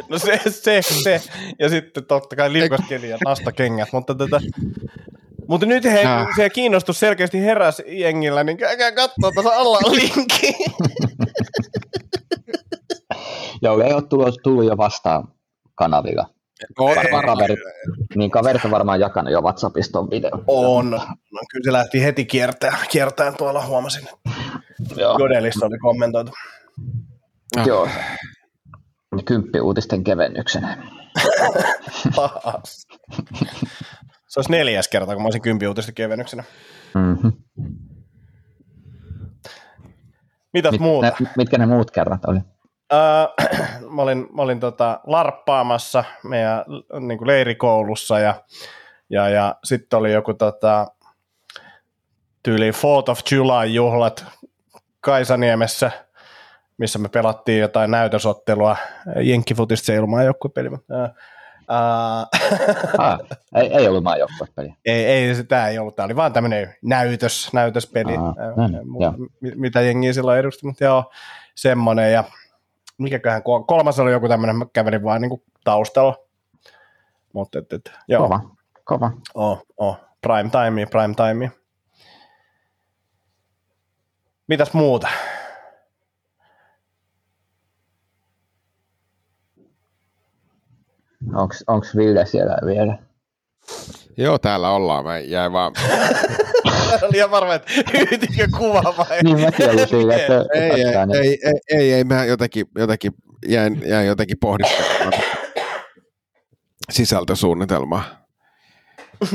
No se, se, se. Ja sitten totta kai liukaskeli ja nastakengät, mutta tätä... Mutta nyt he, Ah. se kiinnostus selkeästi heräs jengillä, niin käykää katsoa tuossa alla <laughs> linkki. Joo, ei ole tullut, tullut jo vastaan kanavilla. On, Varmaan kaverit, niin kaverit on varmaan jakanut jo WhatsAppista videon. On. No, kyllä se lähti heti kiertää, kiertään tuolla, huomasin. Joo. Godelissa oli kommentoitu. Joo. Kymppi uutisten kevennyksenä. <laughs> Pahas. Se olisi neljäs kerta, kun mä olisin kympi uutista kevennyksenä. Mm-hmm. Mitäs Mit, muuta? ne, mitkä ne muut kerrat oli? Öö, <clears throat> mä olin, mä olin tota larppaamassa meidän niin kuin leirikoulussa ja, ja, ja sitten oli joku tota, tyyli 4th of July-juhlat Kaisaniemessä, missä me pelattiin jotain näytösottelua. Jenkkifutista se ilmaa joku peli. mutta, ää, ää, Ah, ei, ei ollut maajoukkuepeliä. ei, ei, sitä ei ollut. Tämä oli vaan tämmöinen näytös, näytöspeli, Aa, niin, mu- joo. mi- mitä jengiä silloin edusti, mutta joo, semmoinen. Ja mikäköhän, kol- kolmas oli joku tämmöinen, mä kävelin vaan niinku taustalla. Mutta et, et, joo, Kova, kova. Oh, oh. prime time, prime time. Mitäs muuta? Onks, onks Ville siellä vielä? Joo, täällä ollaan. Mä jäin vaan... <laughs> Oli ihan varma, että hyytikö kuva vai? Niin mäkin ollut siinä, että ei, ei, niin- ei, ei, ei, ei, mä jotenkin, jotenkin jäin, jäin jotenkin pohdiskelemaan sisältösuunnitelmaa. <laughs>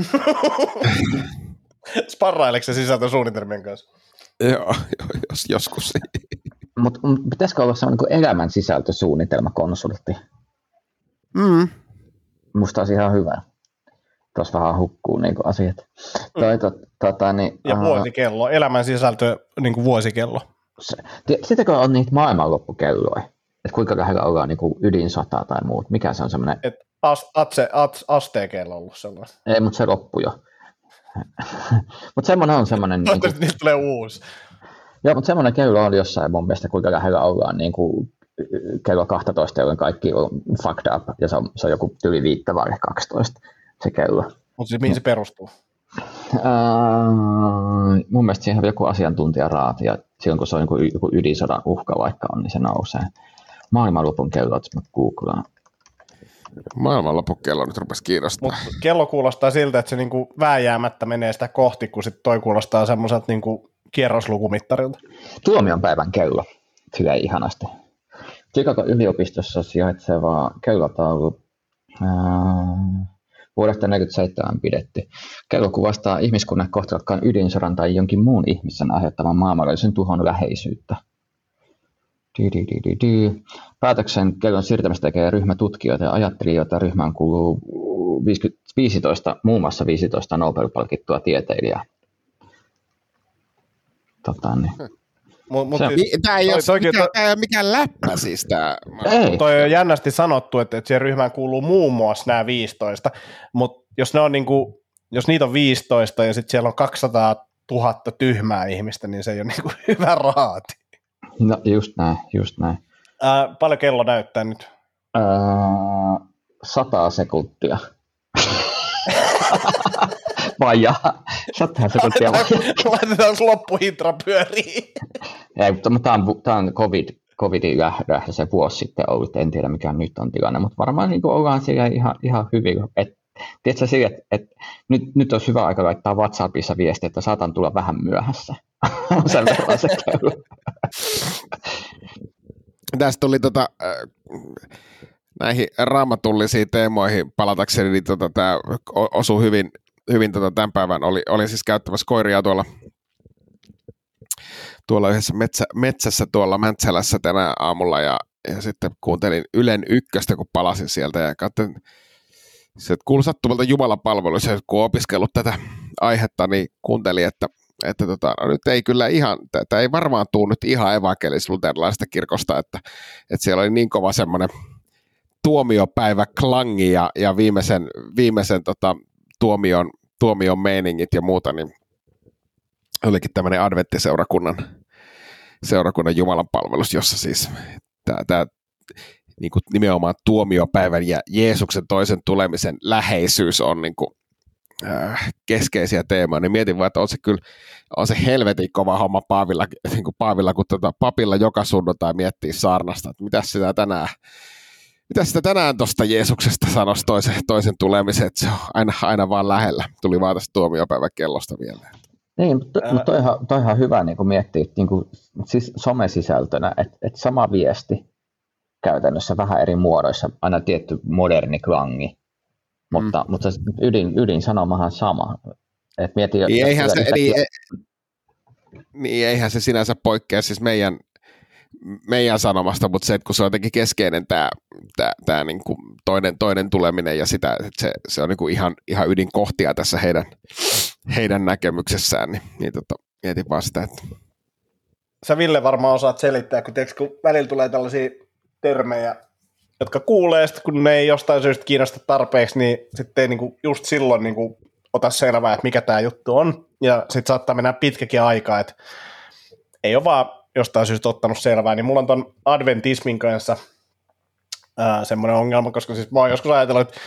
Sparraileeko se sisältösuunnitelmien kanssa? Joo, jos, joskus. <laughs> Mutta mut pitäisikö olla sellainen kuin elämän sisältösuunnitelmakonsultti? Mm. Musta olisi ihan hyvä. Tuossa vähän hukkuu niin asiat. Toi, to, tota, niin, Ja vuosikello, elämän sisältö, niin kuin vuosikello. se- Sitäkö on niitä maailmanloppukelloja? Että kuinka lähellä ollaan niin ydinsota tai muut? Mikä se on semmoinen? Et as, atse, at, asteekeilla on ollut sellainen. Ei, mutta se loppui jo. <laughs> mutta semmoinen on semmoinen, niin kuin, niistä tulee uusi. joo, mutta semmoinen kello oli jossain mun mielestä, kuinka lähellä ollaan niin kuin, kello 12, jolloin kaikki on fucked up, ja se on, se on joku yli viittä vai 12 se kello. Mutta siis mihin se perustuu? Uh, mun mielestä siihen on joku asiantuntijaraati, ja silloin kun se on joku, joku ydinsodan uhka vaikka on, niin se nousee. Maailmanlopun kellot, mä googlaan. Maailmanloppukello nyt rupesi kiinnostaa. Mutta kello kuulostaa siltä, että se niinku vääjäämättä menee sitä kohti, kun sit toi kuulostaa semmoiselta niinku kierroslukumittarilta. Tuomionpäivän kello, sillä ihanasti. Chicago yliopistossa sijaitseva kellotaulu ää, vuodesta 1947 pidetty. Kello kuvastaa ihmiskunnan kohtalokkaan ydinsodan tai jonkin muun ihmisen aiheuttaman maailmanlaajuisen tuhon läheisyyttä. Päätöksen kellon siirtämistä tekee ryhmä tutkijoita ja ajattelijoita. Ryhmään kuuluu 50, 15, muun muassa 15 Nobel-palkittua tieteilijää. Tota, niin. Mut, mut Se on- siis, Tämä ei, toi- ole, mikään, ei ole mikään läppä siis tämä. Ei, toi on jännästi sanottu, että, että siihen ryhmään kuuluu muun muassa nämä 15, mutta jos ne on niinku, jos niitä on 15 ja sitten siellä on 200 000 tyhmää ihmistä, niin se ei ole niinku <laughs> hyvä raati. No just näin, just näin. Ää, paljon kello näyttää nyt? Öö, sata sekuntia. <laughs> Vajaa. Sata sekuntia vajaa. Laitetaan loppuhintra pyöriin. Ei, mutta tämä on, tämä on COVID, covidin lähdö se vuosi sitten ollut, en tiedä mikä nyt on tilanne, mutta varmaan niin ollaan siellä ihan, ihan hyvin. Et, tiedätkö sille, että et, nyt, nyt olisi hyvä aika laittaa WhatsAppissa viesti, että saatan tulla vähän myöhässä. <laughs> Sen verran se. Tästä tuli tota, äh, näihin raamatullisiin teemoihin palatakseni, niin tota, tämä osui hyvin, hyvin tota, tämän päivän. Oli, olin siis käyttämässä koiria tuolla, tuolla yhdessä metsä, metsässä tuolla Mäntsälässä tänä aamulla ja, ja sitten kuuntelin Ylen ykköstä, kun palasin sieltä ja katsoin, se kuului sattumalta Jumalan palveluissa, kun opiskellut tätä aihetta, niin kuuntelin, että että tota, no nyt ei kyllä ihan, tämä ei varmaan tule nyt ihan evankelis-luterilaisesta kirkosta, että, että siellä oli niin kova semmoinen tuomiopäivä klangi ja, ja viimeisen, viimeisen tota, tuomion, tuomion meiningit ja muuta, niin olikin tämmöinen adventtiseurakunnan seurakunnan Jumalan palvelus, jossa siis tämä niin kuin nimenomaan tuomiopäivän ja Jeesuksen toisen tulemisen läheisyys on niin kuin äh, keskeisiä teemoja, niin mietin vaan, että on se kyllä on se helvetin kova homma Paavilla, niin kuin Paavilla kun tuota, papilla joka sunnuntai miettii saarnasta, että mitä sitä tänään, mitä sitä tänään tuosta Jeesuksesta sanoisi toisen, toisen tulemisen, että se on aina, aina vaan lähellä. Tuli vaan tästä tuomiopäivän kellosta vielä. Niin, mutta, Ää... mutta toihan, toihan hyvä niin kuin miettiä niin kuin, siis somesisältönä, että, että sama viesti käytännössä vähän eri muodoissa, aina tietty moderni klangi, mutta, mm. mutta ydin, ydin sanomahan sama. Et mieti, niin, eihän se, niin, e, niin, eihän se sinänsä poikkea siis meidän, meidän sanomasta, mutta se, että kun se on jotenkin keskeinen tämä, tämä, tämä niin kuin toinen, toinen tuleminen ja sitä, että se, se on niin kuin ihan, ihan ydinkohtia tässä heidän, heidän näkemyksessään, niin, niin tota, mietin vaan sitä, että Sä Ville varmaan osaat selittää, kun, tiiäks, kun välillä tulee tällaisia termejä, jotka kuulee, sit kun ne ei jostain syystä kiinnosta tarpeeksi, niin sitten ei niinku just silloin niinku ota selvää, että mikä tämä juttu on, ja sitten saattaa mennä pitkäkin aikaa, että ei ole vaan jostain syystä ottanut selvää, niin mulla on ton adventismin kanssa semmoinen ongelma, koska siis mä oon joskus ajatellut, että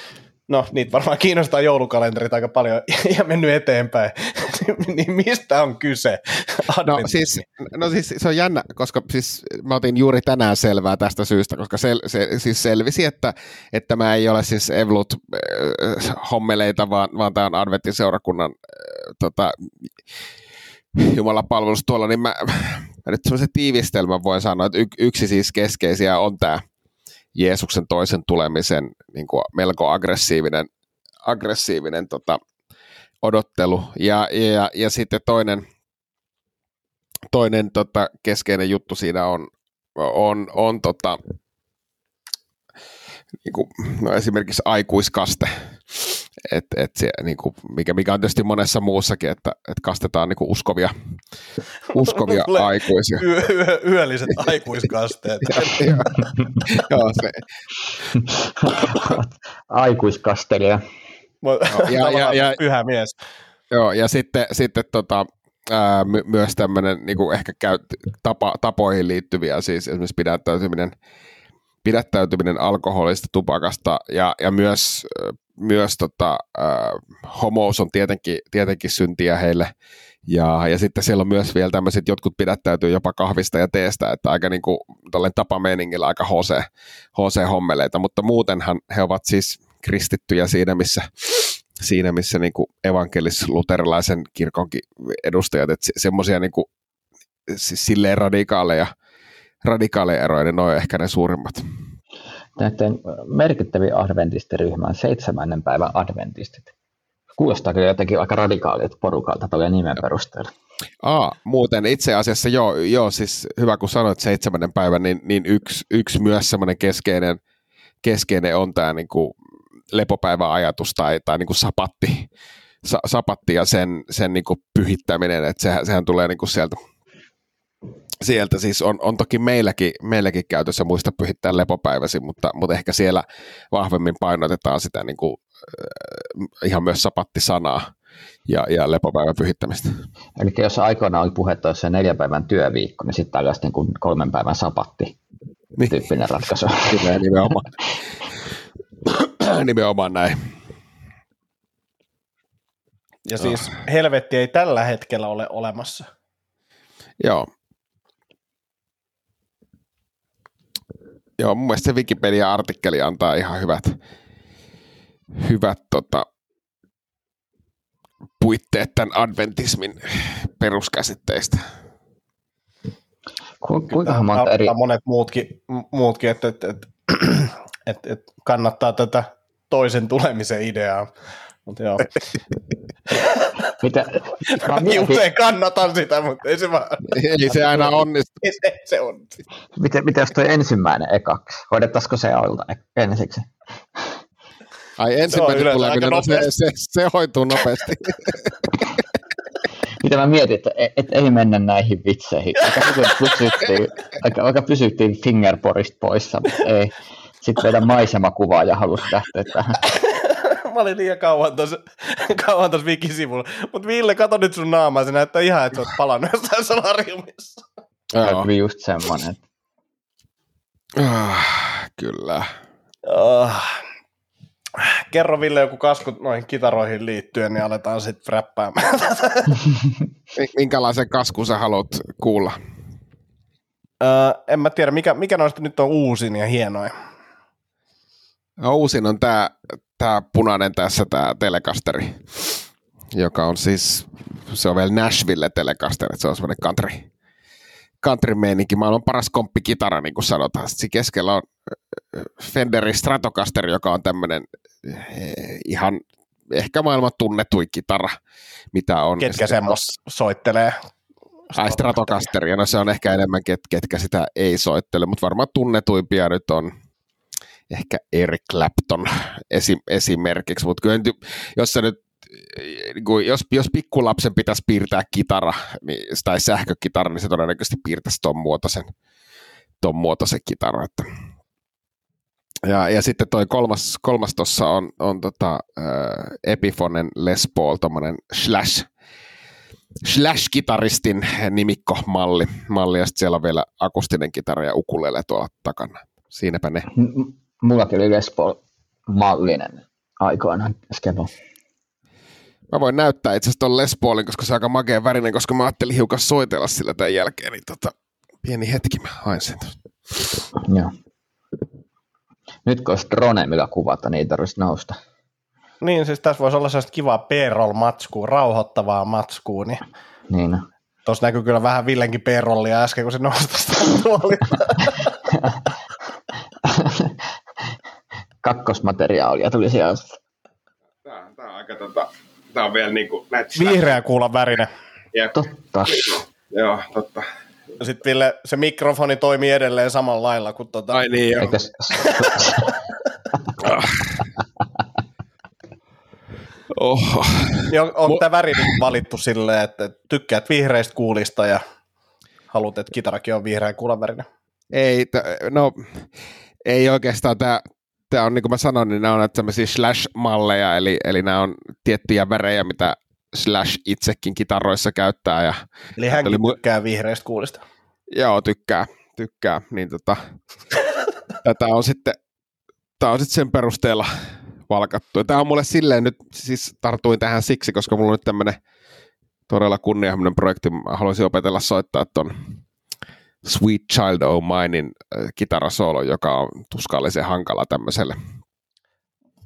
no niitä varmaan kiinnostaa joulukalenterit aika paljon <laughs> ja mennyt eteenpäin. <laughs> niin mistä on kyse? No siis, no siis se on jännä, koska siis mä otin juuri tänään selvää tästä syystä, koska sel, se, siis selvisi, että, että mä ei ole siis Evlut äh, hommeleita, vaan, vaan tämä on Adventin seurakunnan äh, tota, Jumalan palvelus tuolla, niin mä, mä nyt semmoisen tiivistelmän voin sanoa, että y, yksi siis keskeisiä on tämä Jeesuksen toisen tulemisen niin kuin melko aggressiivinen, aggressiivinen tota, odottelu. Ja, ja, ja sitten toinen, toinen tota, keskeinen juttu siinä on, on, on tota, niin kuin, no esimerkiksi aikuiskaste, et, et se, niin kuin, mikä, mikä on tietysti monessa muussakin, että, että kastetaan niin kuin uskovia, <laughs> uskovia aikuisia. Yö, yö, yölliset <laughs> aikuiskasteet. <laughs> Joo, se. Aikuiskastelija. Ja, ja, ja, pyhä mies. Joo, ja sitten, sitten tota, ää, my, myös tämmöinen niin ehkä käy, tapa, tapoihin liittyviä, siis esimerkiksi pidättäytyminen, pidättäytyminen alkoholista, tupakasta ja, ja myös, myös tota, ää, homous on tietenkin, tietenkin syntiä heille. Ja, ja sitten siellä on myös vielä tämmöiset, jotkut pidättäytyy jopa kahvista ja teestä, että aika niin kuin tapameiningillä aika HC, HC-hommeleita, mutta muutenhan he ovat siis kristittyjä siinä, missä, siinä, missä niin evankelis-luterilaisen kirkonkin edustajat, että se, semmoisia niin siis silleen radikaaleja, radikaaleja eroja, niin ne on ehkä ne suurimmat. Näiden merkittävin adventistiryhmä on seitsemännen päivän adventistit. Kuulostaa kyllä jotenkin aika radikaalilta porukalta tuolla nimen perusteella. Aa, muuten itse asiassa joo, joo siis hyvä kun sanoit seitsemännen päivän, niin, niin yksi, yksi myös semmoinen keskeinen, keskeinen on tämä niin kuin lepopäiväajatus tai, tai niin kuin sapatti, sa, sapatti ja sen, sen niin kuin pyhittäminen, että sehän, sehän tulee niin kuin sieltä, sieltä siis on, on toki meilläkin, meilläkin käytössä muista pyhittää lepopäiväsi, mutta, mutta ehkä siellä vahvemmin painotetaan sitä niin kuin, äh, ihan myös sapattisanaa, ja, ja lepopäivän pyhittämistä. Eli jos aikoinaan oli puhetta, jos se neljän päivän työviikko, niin sitten tällaista niin kuin kolmen päivän sapatti Niin. tyyppinen ratkaisu. Kyllä, nimenomaan. <coughs> nimenomaan näin. Ja siis helvetti ei tällä hetkellä ole olemassa. Joo. Joo, mun mielestä se Wikipedia-artikkeli antaa ihan hyvät, hyvät tota, puitteet tämän adventismin peruskäsitteistä. Ku, kuinka monta eri... monet muutkin, muutkin että et, et, et, et kannattaa tätä toisen tulemisen ideaa. Mutta joo, <laughs> Mitä, mä usein kannatan sitä, mutta ei se vaan, Ei se aina onnistu. <laughs> ei se, se on. miten, miten jos toi ensimmäinen ekaksi? Hoidettaisiko se olla ensiksi? Ai ensimmäinen tulee, kyllä, se, se, se, hoituu nopeasti. Mitä mä mietin, että et, et ei mennä näihin vitseihin. Aika hyvin pysyttiin, aika, aika pysyttiin fingerporista poissa, mutta ei. Sitten vedä maisemakuvaa ja halusi lähteä tähän. Mä olin liian kauan tuossa, <laughs> kauan tuossa Wikisivulla. Mutta Ville, kato nyt sun naamaa, se näyttää ihan, että sä oot palannut jostain solariumissa. Joo. Oli just semmoinen. että Ah, kyllä. Oh. Kerro Ville joku kasku noihin kitaroihin liittyen, niin aletaan sitten räppäämään. <laughs> Mi- Minkälaisen kaskun sä haluat kuulla? Öö, en mä tiedä, mikä, mikä noista nyt on uusin ja hienoin. No, uusin on tämä tää punainen tässä, tämä Telecasteri, joka on siis, se on vielä Nashville Telecaster, että se on semmoinen country, country meininki. Maailman paras komppikitara, niin kuin sanotaan. Sitten keskellä on äh, Fenderin Stratocaster, joka on tämmöinen eh, ihan ehkä maailman tunnetuin kitara, mitä on. Ketkä semmos soittelee. Ai Stratocasteria, no se on ehkä enemmän, ket, ketkä sitä ei soittele, mutta varmaan tunnetuimpia nyt on ehkä Eric Clapton esim, esimerkiksi, mutta kyllä nyt, jos se nyt niin kuin, jos, jos pikkulapsen pitäisi piirtää kitara niin, tai sähkökitara, niin se todennäköisesti piirtäisi ton muotoisen, ton muotoisen kitara. Että. Ja, ja sitten toi kolmas, kolmas tuossa on, on tota, äh, Epiphonen Les Paul, tommonen Slash, Slash-kitaristin nimikkomalli. Malli, ja sitten siellä on vielä akustinen kitara ja ukulele tuolla takana. Siinäpä ne. M- m- Mullakin oli Les Paul mallinen aikoinaan skebo. Mä voin näyttää itse asiassa tuon Les Paulin, koska se on aika makea värinen, koska mä ajattelin hiukan soitella sillä tämän jälkeen. Niin tota, pieni hetki, mä hain sen. Joo. Nyt kun olisi drone, millä kuvata, niin ei tarvitsisi nousta. Niin, siis tässä voisi olla sellaista kivaa p-roll-matskua, rauhoittavaa matskua, niin Niin. no. tuossa näkyy kyllä vähän Villenkin p-rollia äsken, kun se nousi tästä tuolilta. <laughs> Kakkosmateriaalia tuli sieltä. Tää, tää on aika tota, tää on vielä niinku näitä Vihreä kuulan värinen. Totta. Joo, totta. Sitten Ville, se mikrofoni toimii edelleen samalla lailla kuin tota, Ai niin joo. Eikä s- <laughs> Oho. niin on, Mu- tämä väri nyt valittu silleen, että tykkäät vihreistä kuulista ja haluat, että kitarakin on vihreä kuulan värinen? Ei, t- no, ei oikeastaan tämä, tämä on niin kuin mä sanoin, niin nämä on tämmöisiä Slash-malleja, eli, eli nämä on tiettyjä värejä, mitä Slash itsekin kitaroissa käyttää, ja Eli hänkin oli mu- tykkää vihreistä kuulista. joo, tykkää, tykkää, niin tota, <laughs> tätä on sitten, tämä on sitten sen perusteella valkattu. Tämä on mulle silleen nyt, siis tartuin tähän siksi, koska mulla on nyt tämmöinen todella kunnianhimoinen projekti, mä haluaisin opetella soittaa ton Sweet Child O' Minein äh, kitarasoolo, joka on tuskallisen hankala tämmöiselle.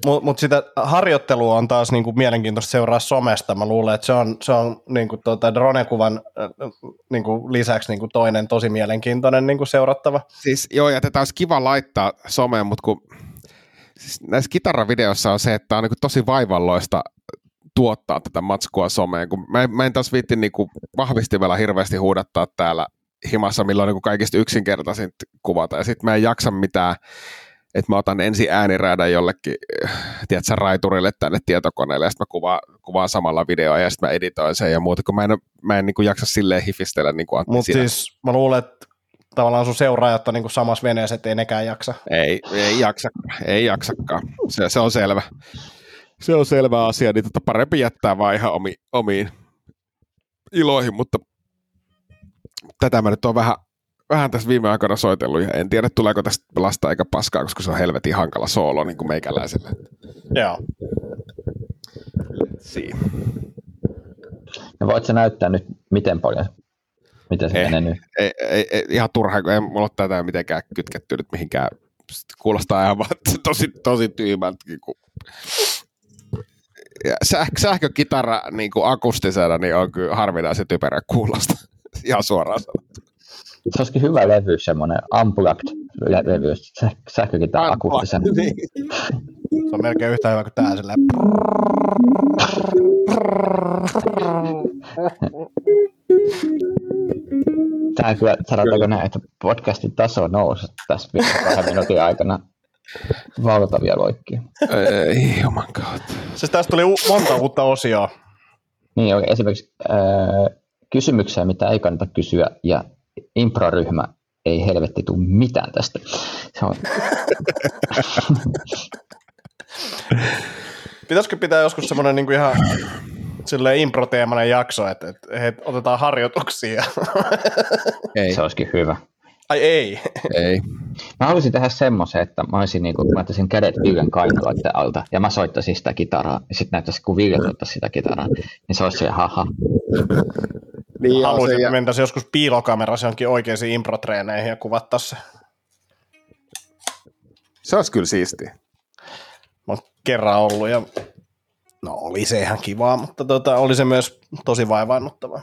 Mutta mut sitä harjoittelua on taas niinku mielenkiintoista seuraa somesta. Mä luulen, että se on, se on niinku tota drone-kuvan äh, niinku lisäksi niinku toinen tosi mielenkiintoinen niinku seurattava. Siis joo, ja tätä olisi kiva laittaa someen, mutta kun siis näissä kitaravideoissa on se, että on niin tosi vaivalloista tuottaa tätä matskua someen, kun mä, en- mä en taas viitti niin vahvistimella hirveästi huudattaa täällä himassa, milloin on niin kaikista yksinkertaisin kuvata, ja sitten mä en jaksa mitään, että mä otan ensin ääniräädän jollekin, äh, tiedätkö, raiturille tänne tietokoneelle, ja sitten mä kuvaan, kuvaan samalla videoa, ja sitten mä editoin sen ja muuta, kun mä en, mä en niin kuin jaksa silleen hifistellä niin kuin Mutta siis mä luulen, että tavallaan sun seuraajat on niinku samassa veneessä, ettei nekään jaksa. Ei, ei jaksa, ei jaksakaan. Se, se on selvä. se on selvä asia, niin tota parempi jättää vaan ihan omi, omiin iloihin, mutta tätä mä nyt on vähän, vähän tässä viime aikoina soitellut ja en tiedä tuleeko tästä lasta eikä paskaa, koska se on helvetin hankala soolo niin kuin meikäläiselle. Joo. Siinä. Ja voit sä näyttää nyt, miten paljon, miten se Eh. menee nyt? Ei, ei, ei, ihan turha, kun ei mulla ole tätä mitenkään kytketty nyt mihinkään. Sitten kuulostaa ihan vaan tosi, tosi tyymältä. Kun... Ja säh, sähkökitara niin kuin akustisena niin on kyllä harvinaisen typerä kuulosta. <laughs> Ihan suoraan sanottuna. Se olisikin hyvä levy, semmoinen unplugged lä- levy, säh- sähkökitara akustisena. Niin. Se on melkein yhtä hyvä kuin tää sillä. Tämä kyllä, sanotaanko näin, että podcastin taso nousi tässä kahden minuutin aikana valtavia loikkia. Ei, my god. Siis tästä tuli u- monta uutta osioa. Niin, oikein, esimerkiksi ää, kysymyksiä, mitä ei kannata kysyä, ja improryhmä ei helvetti tule mitään tästä. Se on, <laughs> Pitäisikö pitää joskus semmoinen niin ihan silleen improteemainen jakso, että, että he otetaan harjoituksia. Ei, se olisikin hyvä. Ai ei. ei. Mä haluaisin tehdä semmoisen, että mä olisin niin kuin, mä ottaisin kädet Viljan kainaloiden alta ja mä soittaisin sitä kitaraa ja sitten näyttäisi, kun Vilja soittaisi sitä kitaraa, niin se olisi se haha. Niin, Haluaisin, että mentäisiin joskus piilokamerassa johonkin oikeisiin improtreeneihin ja kuvattaisiin se. se olisi kyllä siistiä. Mä oon kerran ollut ja no oli se ihan kivaa, mutta tota, oli se myös tosi vaivaannuttavaa.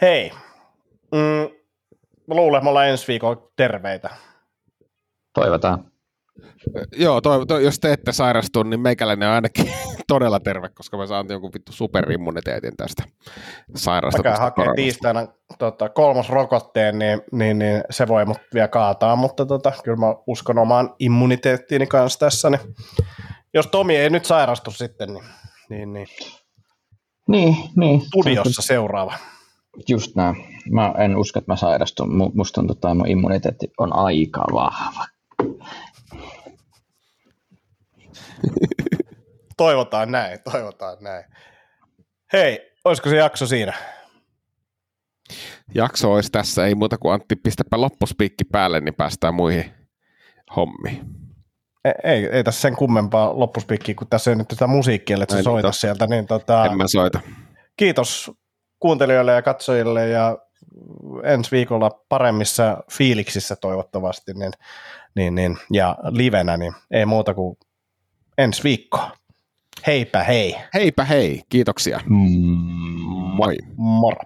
Hei, mm, mä luulen, että me ollaan ensi viikolla terveitä. Toivotaan. Joo, toi, toi, jos te ette sairastu, niin meikäläinen on ainakin <laughs> todella terve, koska mä saan jonkun vittu superimmuniteetin tästä Mäkään sairastumisesta. hakee tiistaina tota, kolmas rokotteen, niin, niin, niin, se voi mut vielä kaataa, mutta tota, kyllä mä uskon omaan immuniteettiini kanssa tässä. Niin, jos Tomi ei nyt sairastu sitten, niin, niin, niin Niin, niin. studiossa seuraava. Just näin. Mä en usko, että mä sairastun. Mu- Musta tuntuu, että mun immuniteetti on aika vahva. Toivotaan näin, toivotaan näin. Hei, olisiko se jakso siinä? Jakso olisi tässä, ei muuta kuin Antti, pistäpä loppuspiikki päälle, niin päästään muihin hommiin. Ei, ei, ei tässä sen kummempaa loppuspiikkiä, kun tässä ei nyt tätä musiikkia, että sä niin, soita sieltä. Niin tota, En mä soita. kiitos kuuntelijoille ja katsojille ja ensi viikolla paremmissa fiiliksissä toivottavasti niin, niin, niin, ja livenä, niin ei muuta kuin ensi viikko. Heipä hei. Heipä hei, kiitoksia. Mm. Moi. Moro.